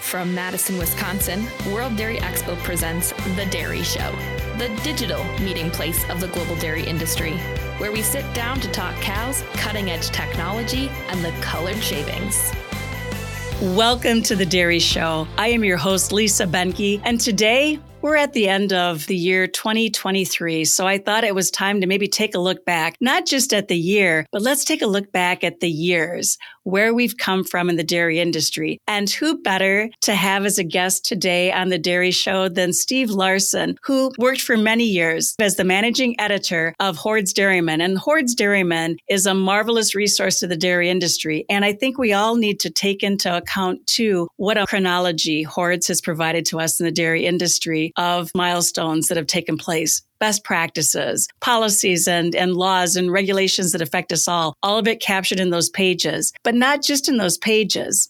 From Madison, Wisconsin, World Dairy Expo presents The Dairy Show, the digital meeting place of the global dairy industry, where we sit down to talk cows, cutting edge technology, and the colored shavings. Welcome to The Dairy Show. I am your host, Lisa Behnke, and today we're at the end of the year 2023, so I thought it was time to maybe take a look back, not just at the year, but let's take a look back at the years, where we've come from in the dairy industry. And who better to have as a guest today on the Dairy Show than Steve Larson, who worked for many years as the managing editor of Hoard's Dairyman. And Hoard's Dairyman is a marvelous resource to the dairy industry. And I think we all need to take into account, too, what a chronology Hoard's has provided to us in the dairy industry of milestones that have taken place best practices, policies and, and laws and regulations that affect us all, all of it captured in those pages, but not just in those pages.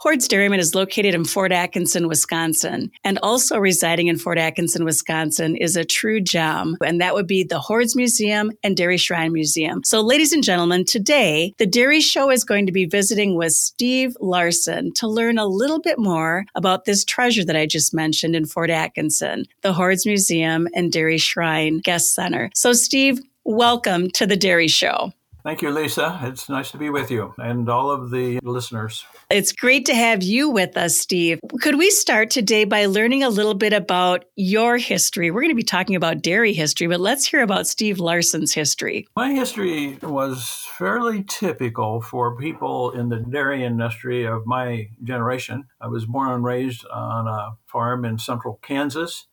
Hoard's Dairyman is located in Fort Atkinson, Wisconsin, and also residing in Fort Atkinson, Wisconsin is a true gem, and that would be the Hoard's Museum and Dairy Shrine Museum. So, ladies and gentlemen, today the Dairy Show is going to be visiting with Steve Larson to learn a little bit more about this treasure that I just mentioned in Fort Atkinson, the Hoard's Museum and Dairy Shrine Guest Center. So, Steve, welcome to the Dairy Show. Thank you, Lisa. It's nice to be with you and all of the listeners. It's great to have you with us, Steve. Could we start today by learning a little bit about your history? We're going to be talking about dairy history, but let's hear about Steve Larson's history. My history was fairly typical for people in the dairy industry of my generation. I was born and raised on a farm in central Kansas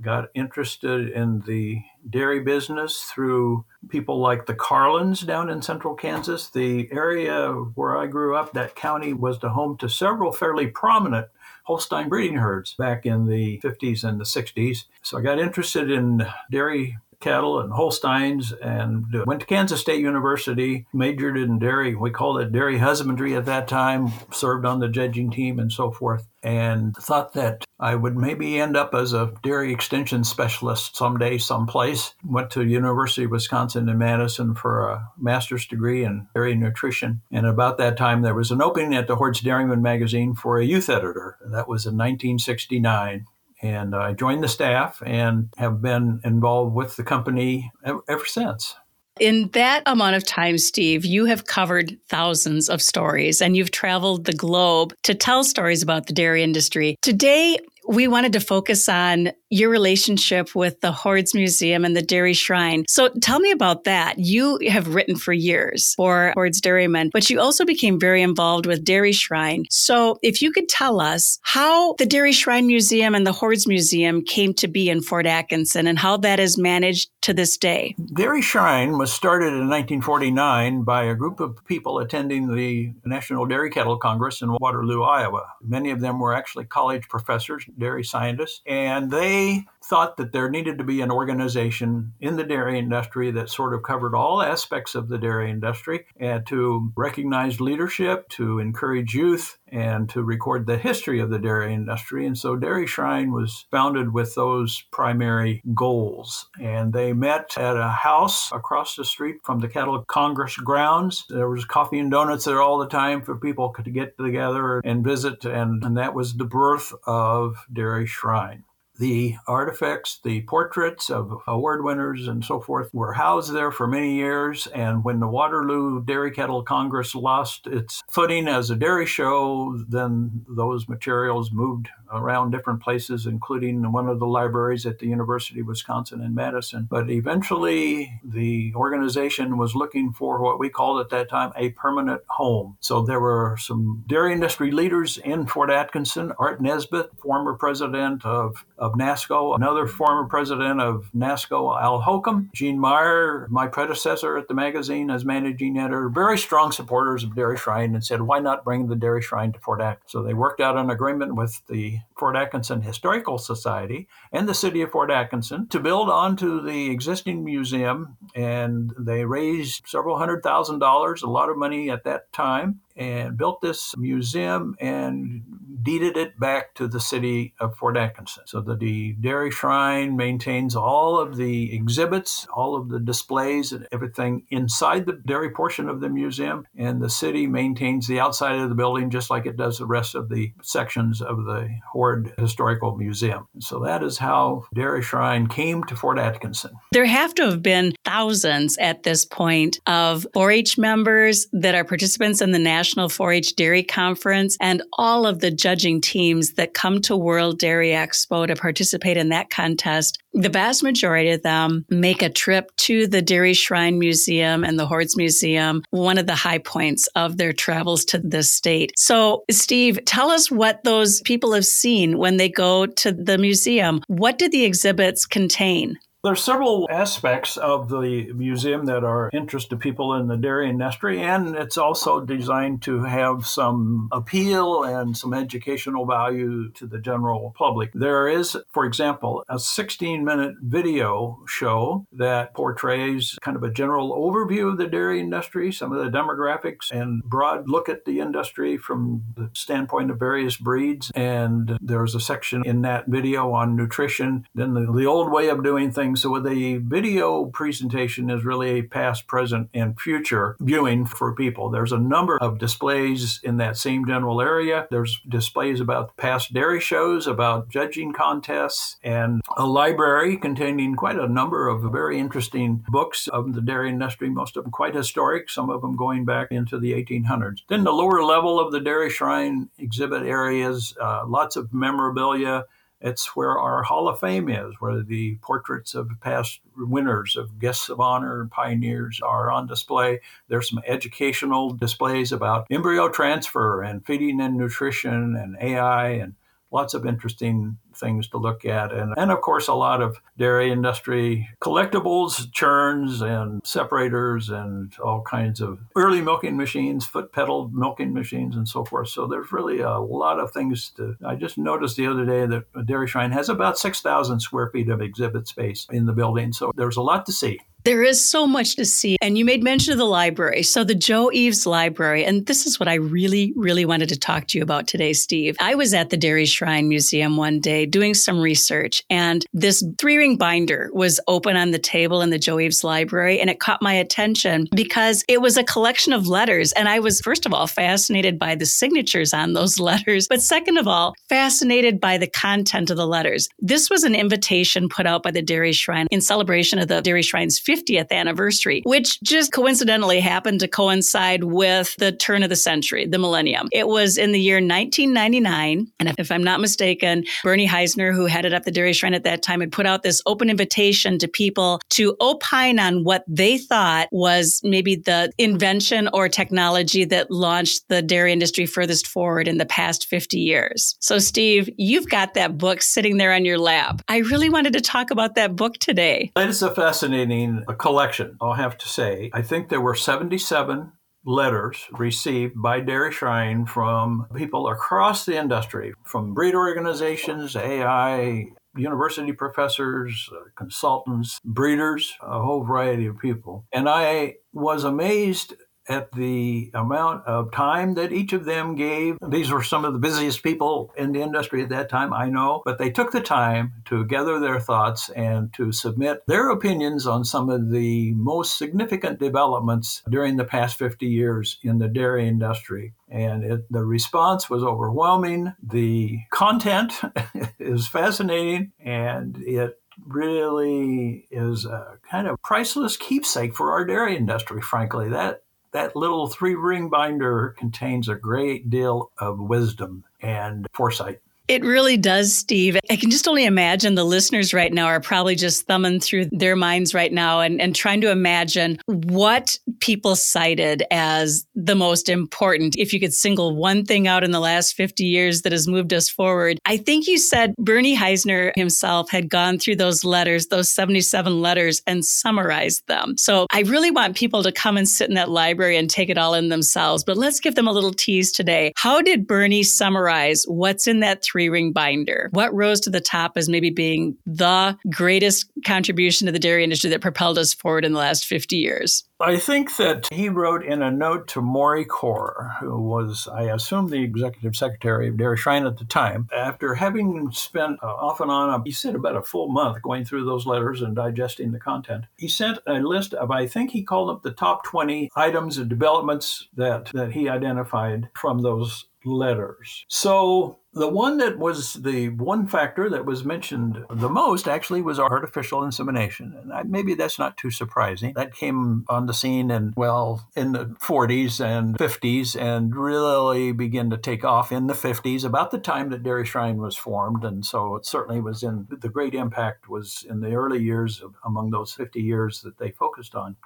got interested in the dairy business through people like the Carlins down in central Kansas. The area where I grew up, that county was the home to several fairly prominent Holstein breeding herds back in the 50s and the 60s. So I got interested in dairy cattle and Holsteins and went to Kansas State University, majored in dairy. We called it dairy husbandry at that time, served on the judging team and so forth, and thought that I would maybe end up as a dairy extension specialist someday, someplace. Went to University of Wisconsin in Madison for a master's degree in dairy nutrition. And about that time, there was an opening at the Hoard's Dairyman magazine for a youth editor. That was in 1969 and I joined the staff and have been involved with the company ever since. In that amount of time, Steve, you have covered thousands of stories and you've traveled the globe to tell stories about the dairy industry. Today, we wanted to focus on your relationship with the Hoard's Museum and the Dairy Shrine. So tell me about that. You have written for years for Hoard's Dairyman, but you also became very involved with Dairy Shrine. So if you could tell us how the Dairy Shrine Museum and the Hoard's Museum came to be in Fort Atkinson and how that is managed to this day. Dairy Shrine was started in 1949 by a group of people attending the National Dairy Cattle Congress in Waterloo, Iowa. Many of them were actually college professors dairy scientists, and they thought that there needed to be an organization in the dairy industry that sort of covered all aspects of the dairy industry and to recognize leadership, to encourage youth, and to record the history of the dairy industry. And so Dairy Shrine was founded with those primary goals. And they met at a house across the street from the Cattle Congress grounds. There was coffee and donuts there all the time for people to get together and visit. And, and that was the birth of Dairy Shrine. The artifacts, the portraits of award winners and so forth were housed there for many years. And when the Waterloo Dairy Cattle Congress lost its footing as a dairy show, then those materials moved around different places, including one of the libraries at the University of Wisconsin in Madison. But eventually, the organization was looking for what we called at that time a permanent home. So there were some dairy industry leaders in Fort Atkinson, Art Nesbitt, former president of of NASCO, another former president of NASCO, Al Holcomb, Gene Meyer, my predecessor at the magazine as managing editor, very strong supporters of Dairy Shrine and said, why not bring the Dairy Shrine to Fort Atkinson? So they worked out an agreement with the Fort Atkinson Historical Society and the city of Fort Atkinson to build onto the existing museum. And they raised several hundred thousand dollars, a lot of money at that time, and built this museum and deeded it back to the city of Fort Atkinson. So the Dairy Shrine maintains all of the exhibits, all of the displays, and everything inside the dairy portion of the museum. And the city maintains the outside of the building just like it does the rest of the sections of the Hoard Historical Museum. So that is how Dairy Shrine came to Fort Atkinson. There have to have been thousands at this point of 4 H members that are participants in the National 4 H Dairy Conference and all of the judging teams that come to World Dairy Expo to participate in that contest. The vast majority of them make a trip to the Dairy Shrine Museum and the Hoards Museum, one of the high points of their travels to the state. So, Steve, tell us what those people have seen when they go to the museum. What do the exhibits contain? There's several aspects of the museum that are interest to people in the dairy industry, and it's also designed to have some appeal and some educational value to the general public. There is, for example, a 16 minute video show that portrays kind of a general overview of the dairy industry, some of the demographics, and broad look at the industry from the standpoint of various breeds. And there's a section in that video on nutrition. Then the, the old way of doing things so the video presentation is really a past, present, and future viewing for people. There's a number of displays in that same general area. There's displays about past dairy shows, about judging contests, and a library containing quite a number of very interesting books of the dairy industry, most of them quite historic, some of them going back into the 1800s. Then the lower level of the Dairy Shrine exhibit areas, uh, lots of memorabilia it's where our Hall of Fame is, where the portraits of past winners, of guests of honor, and pioneers are on display. There's some educational displays about embryo transfer and feeding and nutrition and AI and lots of interesting things to look at. And, and of course, a lot of dairy industry collectibles, churns, and separators, and all kinds of early milking machines, foot pedal milking machines, and so forth. So there's really a lot of things to. I just noticed the other day that Dairy Shrine has about 6,000 square feet of exhibit space in the building. So there's a lot to see. There is so much to see. And you made mention of the library. So, the Joe Eves Library, and this is what I really, really wanted to talk to you about today, Steve. I was at the Dairy Shrine Museum one day doing some research, and this three ring binder was open on the table in the Joe Eves Library. And it caught my attention because it was a collection of letters. And I was, first of all, fascinated by the signatures on those letters, but second of all, fascinated by the content of the letters. This was an invitation put out by the Dairy Shrine in celebration of the Dairy Shrine's 50th anniversary, which just coincidentally happened to coincide with the turn of the century, the millennium. It was in the year 1999. And if I'm not mistaken, Bernie Heisner, who headed up the Dairy Shrine at that time, had put out this open invitation to people to opine on what they thought was maybe the invention or technology that launched the dairy industry furthest forward in the past 50 years. So, Steve, you've got that book sitting there on your lap. I really wanted to talk about that book today. It is a fascinating a collection, I'll have to say. I think there were 77 letters received by Dairy Shrine from people across the industry, from breed organizations, AI, university professors, uh, consultants, breeders, a whole variety of people. And I was amazed at the amount of time that each of them gave. These were some of the busiest people in the industry at that time, I know, but they took the time to gather their thoughts and to submit their opinions on some of the most significant developments during the past 50 years in the dairy industry. And it, the response was overwhelming. The content is fascinating and it really is a kind of priceless keepsake for our dairy industry, frankly. That that little three ring binder contains a great deal of wisdom and foresight. It really does, Steve. I can just only imagine the listeners right now are probably just thumbing through their minds right now and, and trying to imagine what people cited as the most important. If you could single one thing out in the last 50 years that has moved us forward, I think you said Bernie Heisner himself had gone through those letters, those 77 letters, and summarized them. So I really want people to come and sit in that library and take it all in themselves. But let's give them a little tease today. How did Bernie summarize what's in that three ring binder. What rose to the top as maybe being the greatest contribution to the dairy industry that propelled us forward in the last 50 years? I think that he wrote in a note to Maury Corr, who was, I assume, the executive secretary of Dairy Shrine at the time, after having spent uh, off and on, he said about a full month going through those letters and digesting the content. He sent a list of, I think he called up the top 20 items and developments that, that he identified from those letters. So the one that was the one factor that was mentioned the most actually was artificial insemination. And maybe that's not too surprising. That came on the scene in, well, in the 40s and 50s and really began to take off in the 50s, about the time that Dairy Shrine was formed. And so it certainly was in the great impact was in the early years of, among those 50 years that they focused on.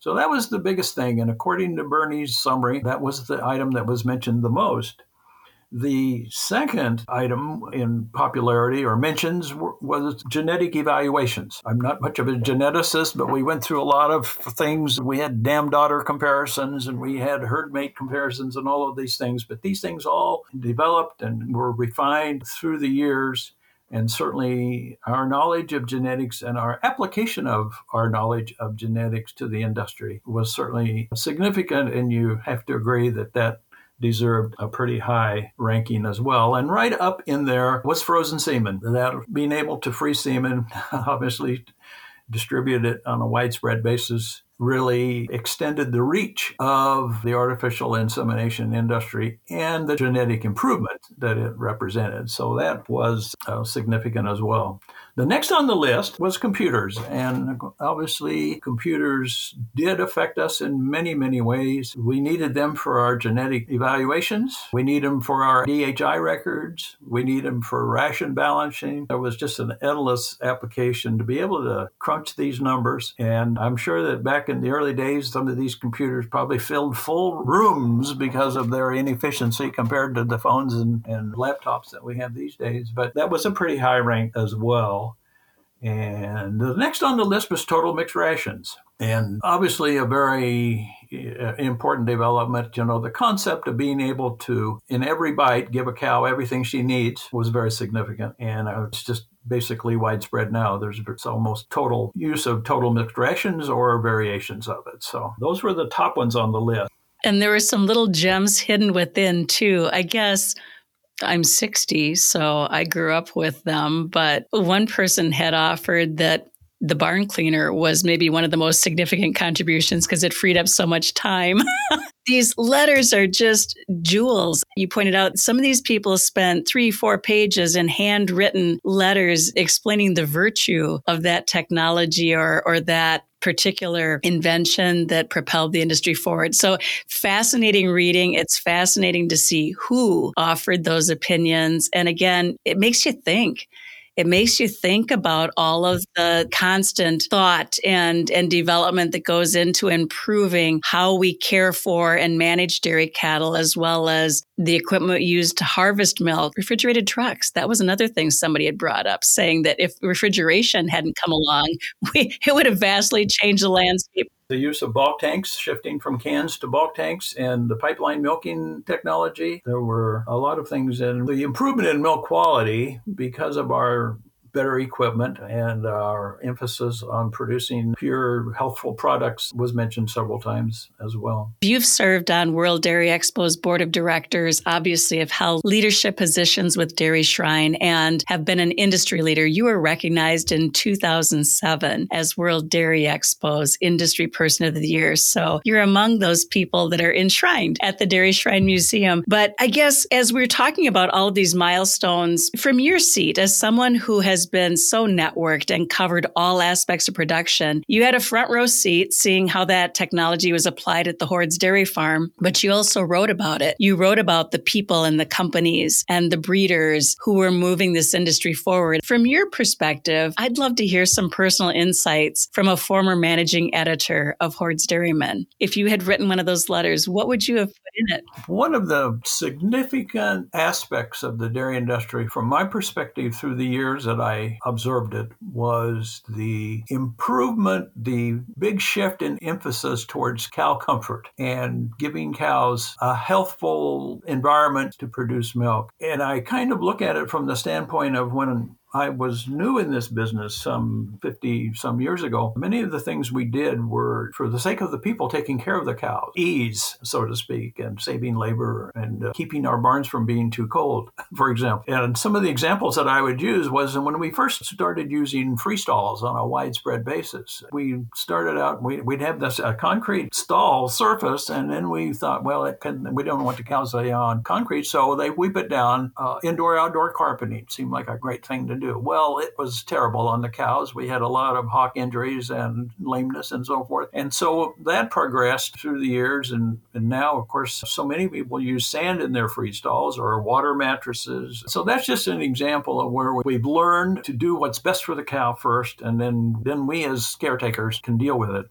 So that was the biggest thing. And according to Bernie's summary, that was the item that was mentioned the most. The second item in popularity or mentions was genetic evaluations. I'm not much of a geneticist, but we went through a lot of things. We had dam daughter comparisons and we had herd mate comparisons and all of these things. But these things all developed and were refined through the years. And certainly, our knowledge of genetics and our application of our knowledge of genetics to the industry was certainly significant. And you have to agree that that deserved a pretty high ranking as well. And right up in there was frozen semen. That being able to freeze semen, obviously distribute it on a widespread basis really extended the reach of the artificial insemination industry and the genetic improvement that it represented. So that was uh, significant as well. The next on the list was computers. And obviously, computers did affect us in many, many ways. We needed them for our genetic evaluations, we need them for our DHI records, we need them for ration balancing. There was just an endless application to be able to crunch these numbers. And I'm sure that back in the early days, some of these computers probably filled full rooms because of their inefficiency compared to the phones and, and laptops that we have these days. But that was a pretty high rank as well. And the next on the list was total mixed rations. And obviously, a very uh, important development. You know, the concept of being able to, in every bite, give a cow everything she needs was very significant. And it's just basically widespread now. There's almost total use of total mixed rations or variations of it. So those were the top ones on the list. And there were some little gems hidden within, too. I guess I'm 60, so I grew up with them. But one person had offered that the barn cleaner was maybe one of the most significant contributions because it freed up so much time. these letters are just jewels. You pointed out some of these people spent three, four pages in handwritten letters explaining the virtue of that technology or, or that particular invention that propelled the industry forward. So fascinating reading. It's fascinating to see who offered those opinions. And again, it makes you think it makes you think about all of the constant thought and, and development that goes into improving how we care for and manage dairy cattle, as well as the equipment used to harvest milk, refrigerated trucks. That was another thing somebody had brought up, saying that if refrigeration hadn't come along, we, it would have vastly changed the landscape the use of bulk tanks, shifting from cans to bulk tanks, and the pipeline milking technology. There were a lot of things, and the improvement in milk quality because of our better equipment and our emphasis on producing pure, healthful products was mentioned several times as well. You've served on World Dairy Expo's board of directors, obviously, have held leadership positions with Dairy Shrine and have been an industry leader. You were recognized in 2007 as World Dairy Expo's Industry Person of the Year. So you're among those people that are enshrined at the Dairy Shrine Museum. But I guess as we're talking about all these milestones, from your seat as someone who has been so networked and covered all aspects of production. You had a front row seat seeing how that technology was applied at the Hoard's Dairy Farm, but you also wrote about it. You wrote about the people and the companies and the breeders who were moving this industry forward. From your perspective, I'd love to hear some personal insights from a former managing editor of Hoard's Dairyman. If you had written one of those letters, what would you have put in it? One of the significant aspects of the dairy industry, from my perspective through the years that I I observed it was the improvement, the big shift in emphasis towards cow comfort and giving cows a healthful environment to produce milk. And I kind of look at it from the standpoint of when I was new in this business some 50 some years ago. Many of the things we did were for the sake of the people taking care of the cows, ease, so to speak, and saving labor and uh, keeping our barns from being too cold, for example. And some of the examples that I would use was when we first started using free stalls on a widespread basis. We started out, we, would have this uh, concrete stall surface, and then we thought, well, it can, we don't want the cows to lay on concrete, so they we put down uh, indoor outdoor carpeting. Seemed like a great thing to do do? Well, it was terrible on the cows. We had a lot of hock injuries and lameness and so forth. And so that progressed through the years. And, and now, of course, so many people use sand in their free stalls or water mattresses. So that's just an example of where we've learned to do what's best for the cow first. And then, then we as caretakers can deal with it.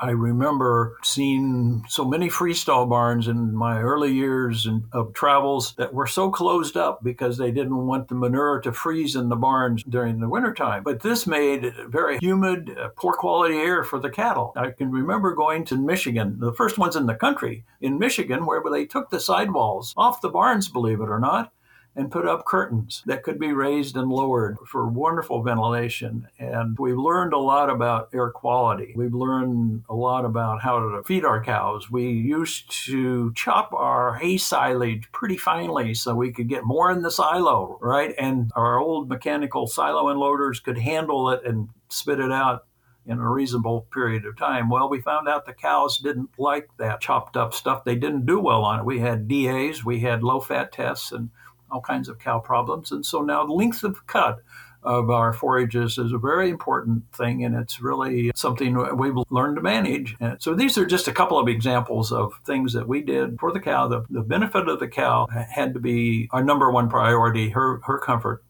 I remember seeing so many freestall barns in my early years of travels that were so closed up because they didn't want the manure to freeze in the barns during the wintertime. But this made very humid, uh, poor quality air for the cattle. I can remember going to Michigan, the first ones in the country in Michigan, where they took the sidewalls off the barns, believe it or not, and put up curtains that could be raised and lowered for wonderful ventilation. And we've learned a lot about air quality. We've learned a lot about how to feed our cows. We used to chop our hay silage pretty finely so we could get more in the silo, right? And our old mechanical silo unloaders could handle it and spit it out in a reasonable period of time. Well, we found out the cows didn't like that chopped up stuff. They didn't do well on it. We had DAs, we had low fat tests, and all kinds of cow problems. And so now the length of cut of our forages is a very important thing, and it's really something we've learned to manage. And so these are just a couple of examples of things that we did for the cow. The, the benefit of the cow had to be our number one priority, her, her comfort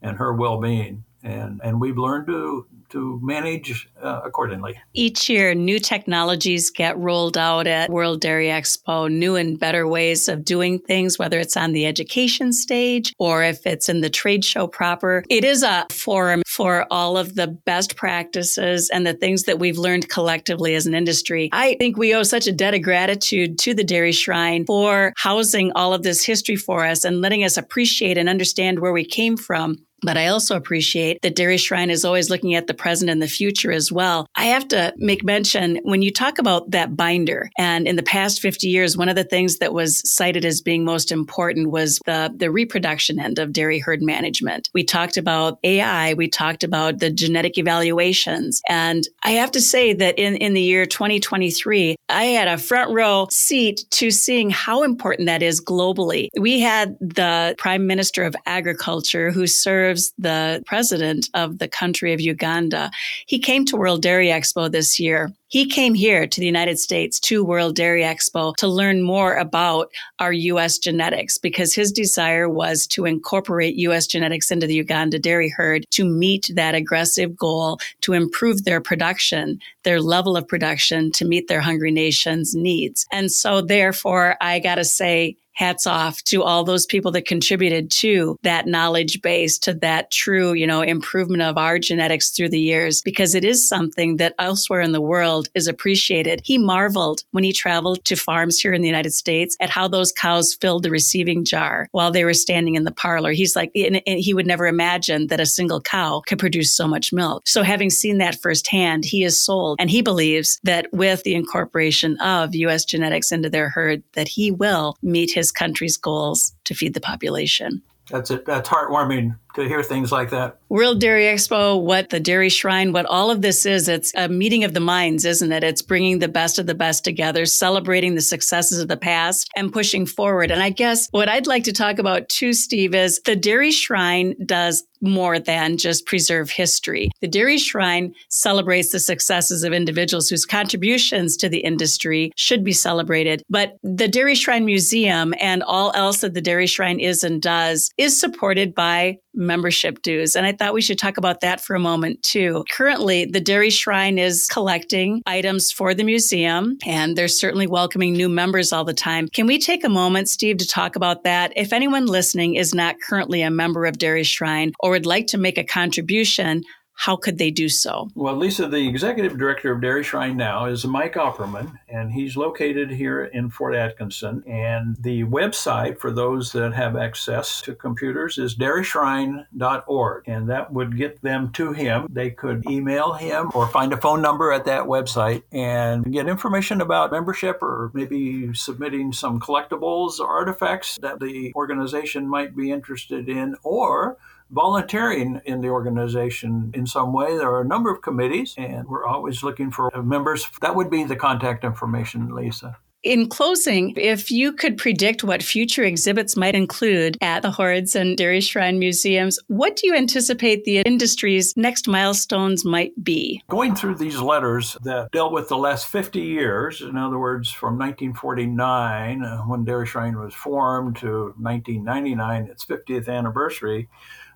and her well-being. And, and we've learned to to manage uh, accordingly. Each year, new technologies get rolled out at World Dairy Expo, new and better ways of doing things, whether it's on the education stage or if it's in the trade show proper. It is a forum for all of the best practices and the things that we've learned collectively as an industry. I think we owe such a debt of gratitude to the Dairy Shrine for housing all of this history for us and letting us appreciate and understand where we came from but I also appreciate that Dairy Shrine is always looking at the present and the future as well. I have to make mention when you talk about that binder, and in the past 50 years, one of the things that was cited as being most important was the, the reproduction end of dairy herd management. We talked about AI, we talked about the genetic evaluations. And I have to say that in, in the year 2023, I had a front row seat to seeing how important that is globally. We had the Prime Minister of Agriculture who served serves the president of the country of Uganda. He came to World Dairy Expo this year. He came here to the United States to World Dairy Expo to learn more about our U.S. genetics because his desire was to incorporate U.S. genetics into the Uganda dairy herd to meet that aggressive goal to improve their production, their level of production to meet their hungry nation's needs. And so therefore, I got to say, hats off to all those people that contributed to that knowledge base, to that true, you know, improvement of our genetics through the years, because it is something that elsewhere in the world is appreciated. He marveled when he traveled to farms here in the United States at how those cows filled the receiving jar while they were standing in the parlor. He's like, and, and he would never imagine that a single cow could produce so much milk. So having seen that firsthand, he is sold and he believes that with the incorporation of U.S. genetics into their herd, that he will meet his country's goals to feed the population. That's it. That's heartwarming to hear things like that. World Dairy Expo, what the Dairy Shrine, what all of this is, it's a meeting of the minds, isn't it? It's bringing the best of the best together, celebrating the successes of the past and pushing forward. And I guess what I'd like to talk about too, Steve, is the Dairy Shrine does more than just preserve history. The Dairy Shrine celebrates the successes of individuals whose contributions to the industry should be celebrated. But the Dairy Shrine Museum and all else that the Dairy Shrine is and does is supported by membership dues. And I thought we should talk about that for a moment too. Currently, the Dairy Shrine is collecting items for the museum and they're certainly welcoming new members all the time. Can we take a moment, Steve, to talk about that? If anyone listening is not currently a member of Dairy Shrine or would like to make a contribution, how could they do so? Well, Lisa, the executive director of Dairy Shrine now is Mike Opperman, and he's located here in Fort Atkinson. And the website for those that have access to computers is dairyshrine.org, and that would get them to him. They could email him or find a phone number at that website and get information about membership or maybe submitting some collectibles or artifacts that the organization might be interested in, or volunteering in the organization in some way. There are a number of committees, and we're always looking for members. That would be the contact information, Lisa. In closing, if you could predict what future exhibits might include at the Hoards and Dairy Shrine museums, what do you anticipate the industry's next milestones might be? Going through these letters that dealt with the last 50 years, in other words, from 1949, uh, when Dairy Shrine was formed, to 1999, its 50th anniversary,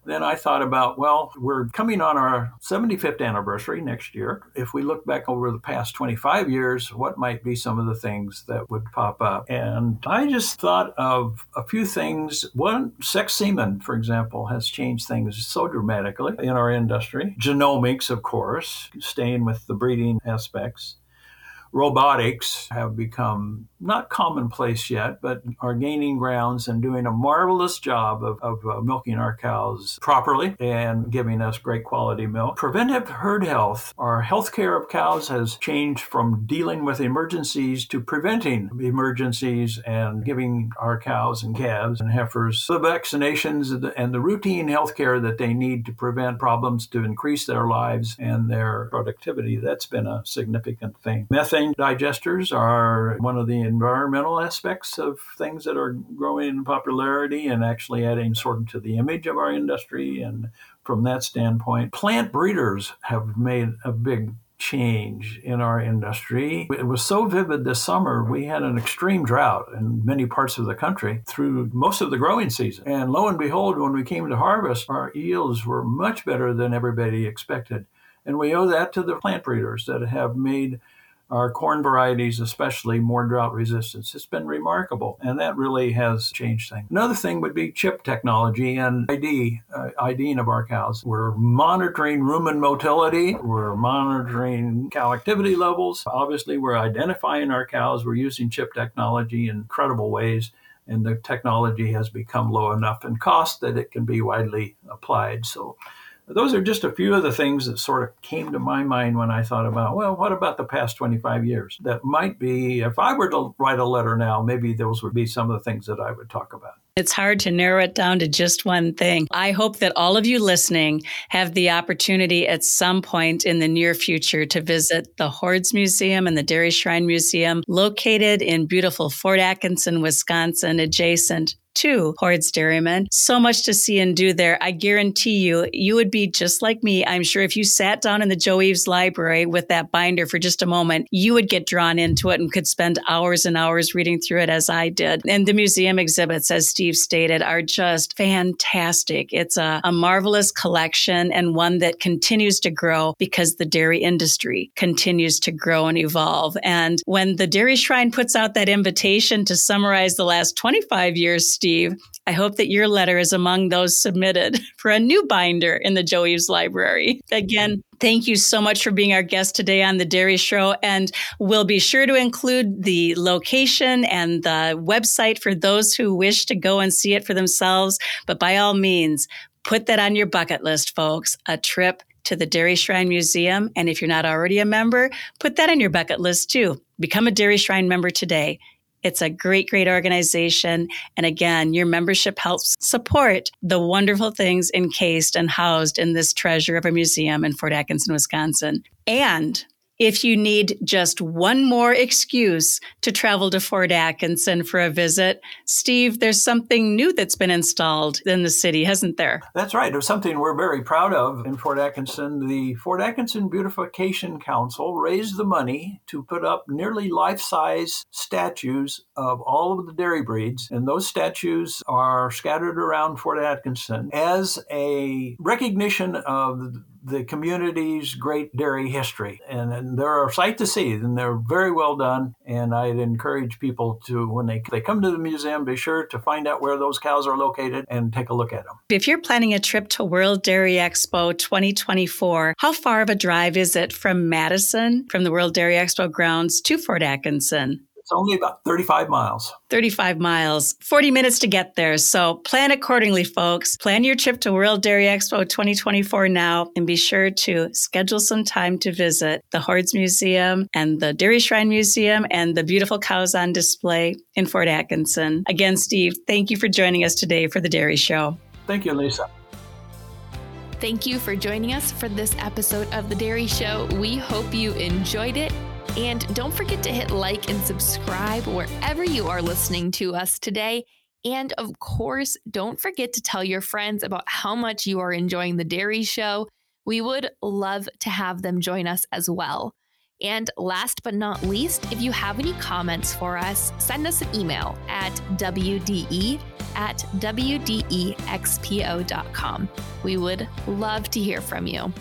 then I thought about, well, we're coming on our 75th anniversary next year. If we look back over the past 25 years, what might be some of the things that would pop up? And I just thought of a few things. One, sex semen, for example, has changed things so dramatically in our industry. Genomics, of course, staying with the breeding aspects robotics have become not commonplace yet, but are gaining grounds and doing a marvelous job of, of uh, milking our cows properly and giving us great quality milk. Preventive herd health, our health care of cows has changed from dealing with emergencies to preventing emergencies and giving our cows and calves and heifers the vaccinations and the routine health care that they need to prevent problems to increase their lives and their productivity. That's been a significant thing. Methane digesters are one of the environmental aspects of things that are growing in popularity and actually adding sort of to the image of our industry. And from that standpoint, plant breeders have made a big change in our industry. It was so vivid this summer. We had an extreme drought in many parts of the country through most of the growing season. And lo and behold, when we came to harvest, our yields were much better than everybody expected. And we owe that to the plant breeders that have made our corn varieties, especially more drought resistance. It's been remarkable, and that really has changed things. Another thing would be chip technology and ID, uh, IDing of our cows. We're monitoring rumen motility, we're monitoring cow activity levels. Obviously, we're identifying our cows. We're using chip technology in incredible ways and the technology has become low enough in cost that it can be widely applied. So those are just a few of the things that sort of came to my mind when I thought about, well, what about the past 25 years? That might be, if I were to write a letter now, maybe those would be some of the things that I would talk about. It's hard to narrow it down to just one thing. I hope that all of you listening have the opportunity at some point in the near future to visit the Hoards Museum and the Dairy Shrine Museum located in beautiful Fort Atkinson, Wisconsin, adjacent to Hoard's Dairyman. So much to see and do there. I guarantee you, you would be just like me. I'm sure if you sat down in the Joe Eves library with that binder for just a moment, you would get drawn into it and could spend hours and hours reading through it as I did. And the museum exhibits, as Steve stated, are just fantastic. It's a, a marvelous collection and one that continues to grow because the dairy industry continues to grow and evolve. And when the Dairy Shrine puts out that invitation to summarize the last 25 years, Steve. I hope that your letter is among those submitted for a new binder in the Joe Eves Library. Again, Thank you so much for being our guest today on the Dairy Show. And we'll be sure to include the location and the website for those who wish to go and see it for themselves. But by all means, put that on your bucket list, folks. A trip to the Dairy Shrine Museum. And if you're not already a member, put that on your bucket list too. Become a Dairy Shrine member today. It's a great, great organization. And again, your membership helps support the wonderful things encased and housed in this treasure of a museum in Fort Atkinson, Wisconsin. And If you need just one more excuse to travel to Fort Atkinson for a visit, Steve, there's something new that's been installed in the city, hasn't there? That's right. There's something we're very proud of in Fort Atkinson. The Fort Atkinson Beautification Council raised the money to put up nearly life size statues of all of the dairy breeds, and those statues are scattered around Fort Atkinson as a recognition of the community's great dairy history. And, and, they're a sight to see, and they're very well done. And I'd encourage people to, when they, they come to the museum, be sure to find out where those cows are located and take a look at them. If you're planning a trip to World Dairy Expo 2024, how far of a drive is it from Madison, from the World Dairy Expo grounds to Fort Atkinson? It's only about 35 miles. 35 miles, 40 minutes to get there. So plan accordingly, folks. Plan your trip to World Dairy Expo 2024 now and be sure to schedule some time to visit the Hoards Museum and the Dairy Shrine Museum and the beautiful cows on display in Fort Atkinson. Again, Steve, thank you for joining us today for the Dairy Show. Thank you, Lisa. Thank you for joining us for this episode of The Dairy Show. We hope you enjoyed it and don't forget to hit like and subscribe wherever you are listening to us today. And of course, don't forget to tell your friends about how much you are enjoying the Dairy Show. We would love to have them join us as well. And last but not least, if you have any comments for us, send us an email at WDE at WDEXPO.com. We would love to hear from you.